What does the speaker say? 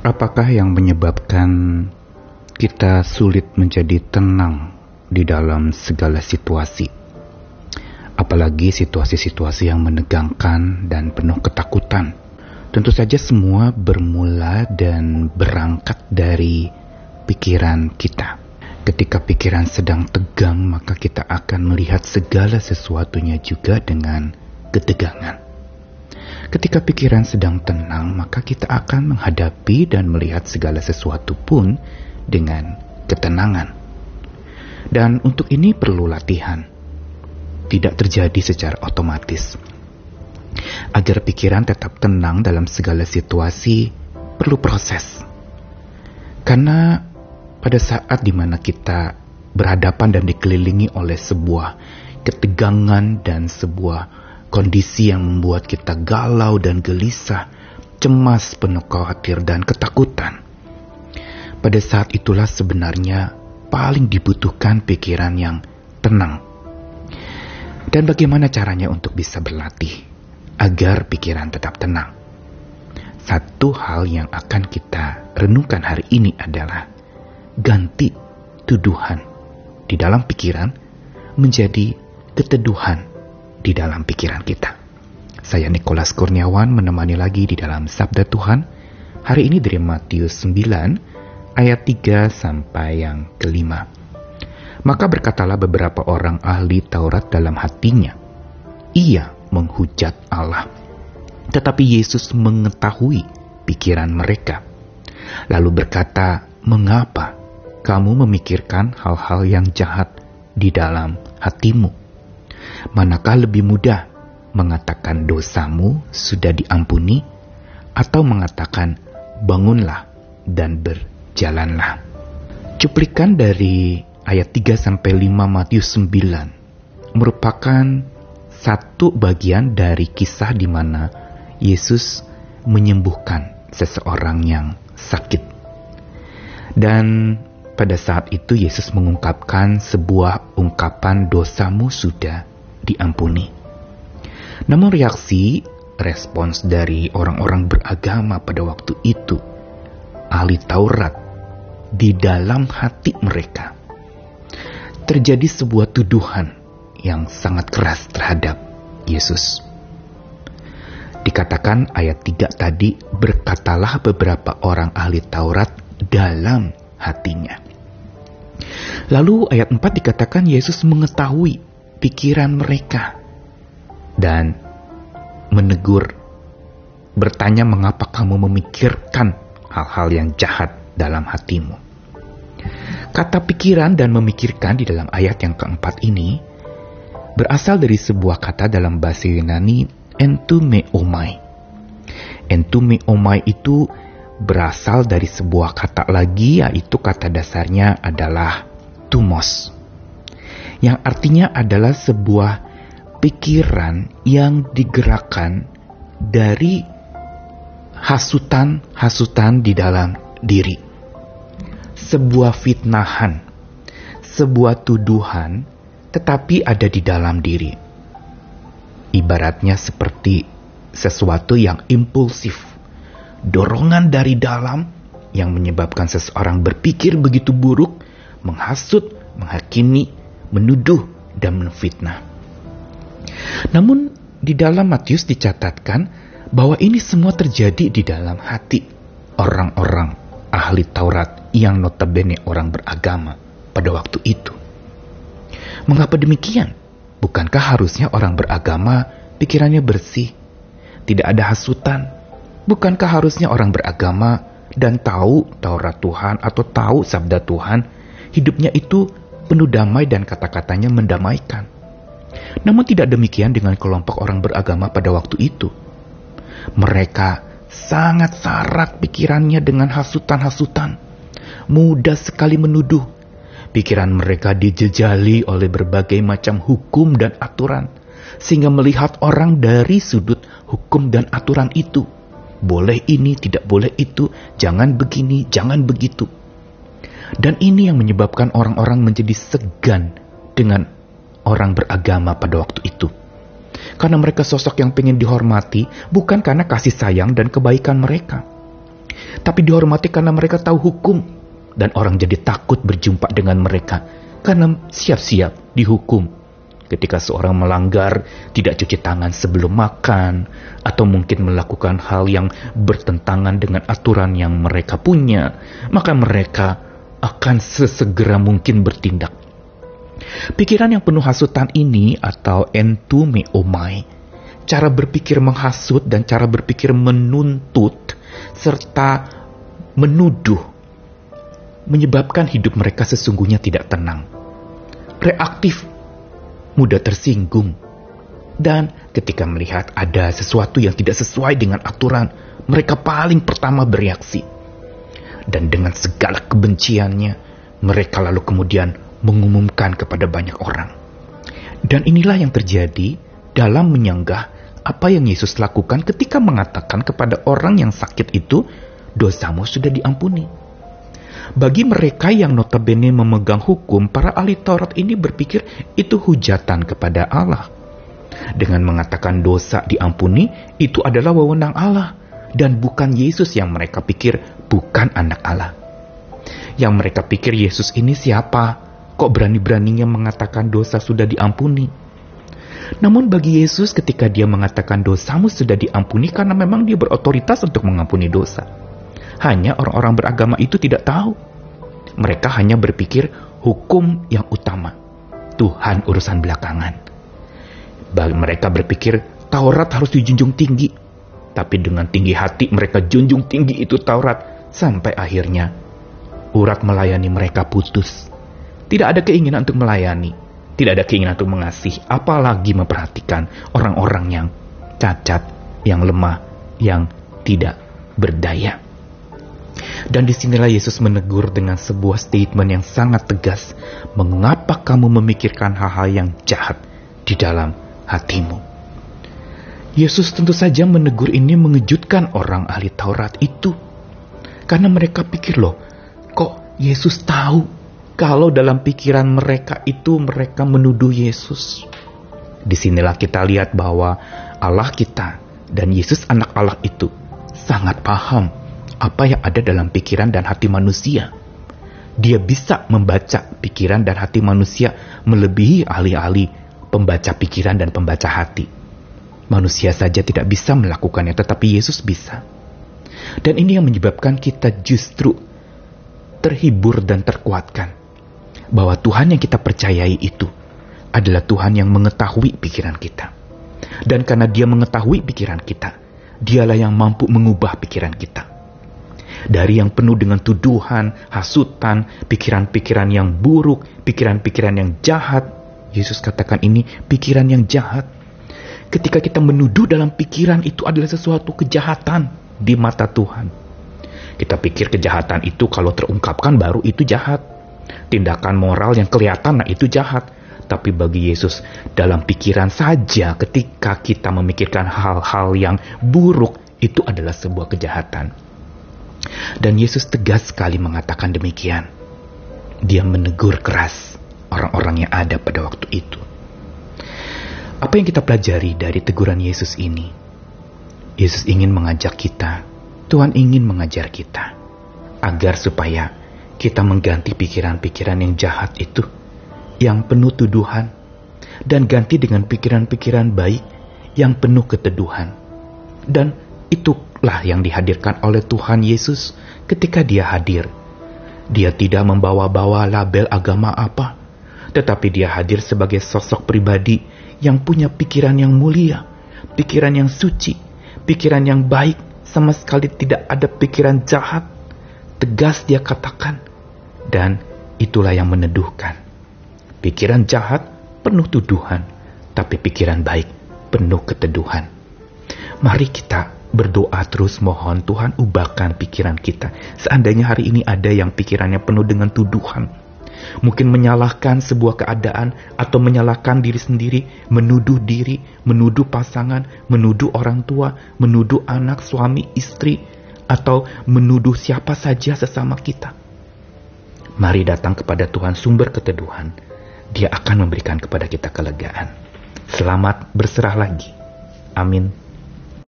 Apakah yang menyebabkan kita sulit menjadi tenang di dalam segala situasi? Apalagi situasi-situasi yang menegangkan dan penuh ketakutan. Tentu saja semua bermula dan berangkat dari pikiran kita. Ketika pikiran sedang tegang, maka kita akan melihat segala sesuatunya juga dengan ketegangan. Ketika pikiran sedang tenang, maka kita akan menghadapi dan melihat segala sesuatu pun dengan ketenangan. Dan untuk ini perlu latihan. Tidak terjadi secara otomatis. Agar pikiran tetap tenang dalam segala situasi, perlu proses. Karena pada saat di mana kita berhadapan dan dikelilingi oleh sebuah ketegangan dan sebuah Kondisi yang membuat kita galau dan gelisah, cemas, penuh khawatir dan ketakutan. Pada saat itulah sebenarnya paling dibutuhkan pikiran yang tenang. Dan bagaimana caranya untuk bisa berlatih agar pikiran tetap tenang? Satu hal yang akan kita renungkan hari ini adalah ganti tuduhan di dalam pikiran menjadi keteduhan di dalam pikiran kita. Saya Nikolas Kurniawan menemani lagi di dalam Sabda Tuhan. Hari ini dari Matius 9 ayat 3 sampai yang kelima. Maka berkatalah beberapa orang ahli Taurat dalam hatinya. Ia menghujat Allah. Tetapi Yesus mengetahui pikiran mereka. Lalu berkata, "Mengapa kamu memikirkan hal-hal yang jahat di dalam hatimu?" Manakah lebih mudah mengatakan dosamu sudah diampuni atau mengatakan bangunlah dan berjalanlah. Cuplikan dari ayat 3 sampai 5 Matius 9 merupakan satu bagian dari kisah di mana Yesus menyembuhkan seseorang yang sakit. Dan pada saat itu Yesus mengungkapkan sebuah ungkapan dosamu sudah diampuni. Namun reaksi respons dari orang-orang beragama pada waktu itu, ahli Taurat, di dalam hati mereka, terjadi sebuah tuduhan yang sangat keras terhadap Yesus. Dikatakan ayat 3 tadi, berkatalah beberapa orang ahli Taurat dalam hatinya. Lalu ayat 4 dikatakan Yesus mengetahui pikiran mereka dan menegur, bertanya mengapa kamu memikirkan hal-hal yang jahat dalam hatimu. Kata pikiran dan memikirkan di dalam ayat yang keempat ini berasal dari sebuah kata dalam bahasa Yunani entumeomai. Entumeomai itu berasal dari sebuah kata lagi yaitu kata dasarnya adalah tumos yang artinya adalah sebuah pikiran yang digerakkan dari hasutan-hasutan di dalam diri. Sebuah fitnahan, sebuah tuduhan, tetapi ada di dalam diri. Ibaratnya seperti sesuatu yang impulsif, dorongan dari dalam yang menyebabkan seseorang berpikir begitu buruk, menghasut, menghakimi, menuduh, dan menfitnah. Namun di dalam Matius dicatatkan bahwa ini semua terjadi di dalam hati orang-orang ahli Taurat yang notabene orang beragama pada waktu itu. Mengapa demikian? Bukankah harusnya orang beragama pikirannya bersih, tidak ada hasutan? Bukankah harusnya orang beragama dan tahu Taurat Tuhan atau tahu sabda Tuhan, hidupnya itu penuh damai dan kata-katanya mendamaikan. Namun tidak demikian dengan kelompok orang beragama pada waktu itu. Mereka sangat syarat pikirannya dengan hasutan-hasutan. Mudah sekali menuduh. Pikiran mereka dijejali oleh berbagai macam hukum dan aturan. Sehingga melihat orang dari sudut hukum dan aturan itu. Boleh ini, tidak boleh itu, jangan begini, jangan begitu dan ini yang menyebabkan orang-orang menjadi segan dengan orang beragama pada waktu itu. Karena mereka sosok yang ingin dihormati bukan karena kasih sayang dan kebaikan mereka. tapi dihormati karena mereka tahu hukum, dan orang jadi takut berjumpa dengan mereka karena siap-siap dihukum. Ketika seorang melanggar, tidak cuci tangan sebelum makan, atau mungkin melakukan hal yang bertentangan dengan aturan yang mereka punya, maka mereka akan sesegera mungkin bertindak. Pikiran yang penuh hasutan ini atau entume omai, cara berpikir menghasut dan cara berpikir menuntut serta menuduh menyebabkan hidup mereka sesungguhnya tidak tenang. Reaktif mudah tersinggung. Dan ketika melihat ada sesuatu yang tidak sesuai dengan aturan, mereka paling pertama bereaksi. Dan dengan segala kebenciannya, mereka lalu kemudian mengumumkan kepada banyak orang. Dan inilah yang terjadi dalam menyanggah apa yang Yesus lakukan ketika mengatakan kepada orang yang sakit itu, dosamu sudah diampuni. Bagi mereka yang notabene memegang hukum, para ahli Taurat ini berpikir itu hujatan kepada Allah. Dengan mengatakan dosa diampuni, itu adalah wewenang Allah dan bukan Yesus yang mereka pikir bukan anak Allah. Yang mereka pikir Yesus ini siapa? Kok berani-beraninya mengatakan dosa sudah diampuni? Namun bagi Yesus ketika dia mengatakan dosamu sudah diampuni karena memang dia berotoritas untuk mengampuni dosa. Hanya orang-orang beragama itu tidak tahu. Mereka hanya berpikir hukum yang utama. Tuhan urusan belakangan. Bagi mereka berpikir Taurat harus dijunjung tinggi. Tapi dengan tinggi hati mereka junjung tinggi itu Taurat. Sampai akhirnya urat melayani mereka putus. Tidak ada keinginan untuk melayani. Tidak ada keinginan untuk mengasihi. Apalagi memperhatikan orang-orang yang cacat, yang lemah, yang tidak berdaya. Dan di sinilah Yesus menegur dengan sebuah statement yang sangat tegas. Mengapa kamu memikirkan hal-hal yang jahat di dalam hatimu? Yesus tentu saja menegur ini mengejutkan orang ahli Taurat itu. Karena mereka pikir loh, kok Yesus tahu kalau dalam pikiran mereka itu mereka menuduh Yesus. Di sinilah kita lihat bahwa Allah kita dan Yesus anak Allah itu sangat paham apa yang ada dalam pikiran dan hati manusia. Dia bisa membaca pikiran dan hati manusia melebihi ahli-ahli pembaca pikiran dan pembaca hati. Manusia saja tidak bisa melakukannya, tetapi Yesus bisa. Dan ini yang menyebabkan kita justru terhibur dan terkuatkan bahwa Tuhan yang kita percayai itu adalah Tuhan yang mengetahui pikiran kita. Dan karena Dia mengetahui pikiran kita, Dialah yang mampu mengubah pikiran kita dari yang penuh dengan tuduhan, hasutan, pikiran-pikiran yang buruk, pikiran-pikiran yang jahat. Yesus katakan ini pikiran yang jahat. Ketika kita menuduh dalam pikiran itu adalah sesuatu kejahatan di mata Tuhan. Kita pikir kejahatan itu kalau terungkapkan baru itu jahat. Tindakan moral yang kelihatan nah itu jahat. Tapi bagi Yesus dalam pikiran saja ketika kita memikirkan hal-hal yang buruk itu adalah sebuah kejahatan. Dan Yesus tegas sekali mengatakan demikian. Dia menegur keras orang-orang yang ada pada waktu itu. Apa yang kita pelajari dari teguran Yesus ini? Yesus ingin mengajak kita, Tuhan ingin mengajar kita, agar supaya kita mengganti pikiran-pikiran yang jahat itu, yang penuh tuduhan, dan ganti dengan pikiran-pikiran baik yang penuh keteduhan. Dan itulah yang dihadirkan oleh Tuhan Yesus ketika dia hadir. Dia tidak membawa-bawa label agama apa, tetapi dia hadir sebagai sosok pribadi yang punya pikiran yang mulia, pikiran yang suci, pikiran yang baik, sama sekali tidak ada pikiran jahat. Tegas dia katakan, dan itulah yang meneduhkan. Pikiran jahat penuh tuduhan, tapi pikiran baik penuh keteduhan. Mari kita berdoa terus mohon Tuhan ubahkan pikiran kita. Seandainya hari ini ada yang pikirannya penuh dengan tuduhan, mungkin menyalahkan sebuah keadaan atau menyalahkan diri sendiri, menuduh diri, menuduh pasangan, menuduh orang tua, menuduh anak, suami, istri, atau menuduh siapa saja sesama kita. Mari datang kepada Tuhan sumber keteduhan. Dia akan memberikan kepada kita kelegaan. Selamat berserah lagi. Amin.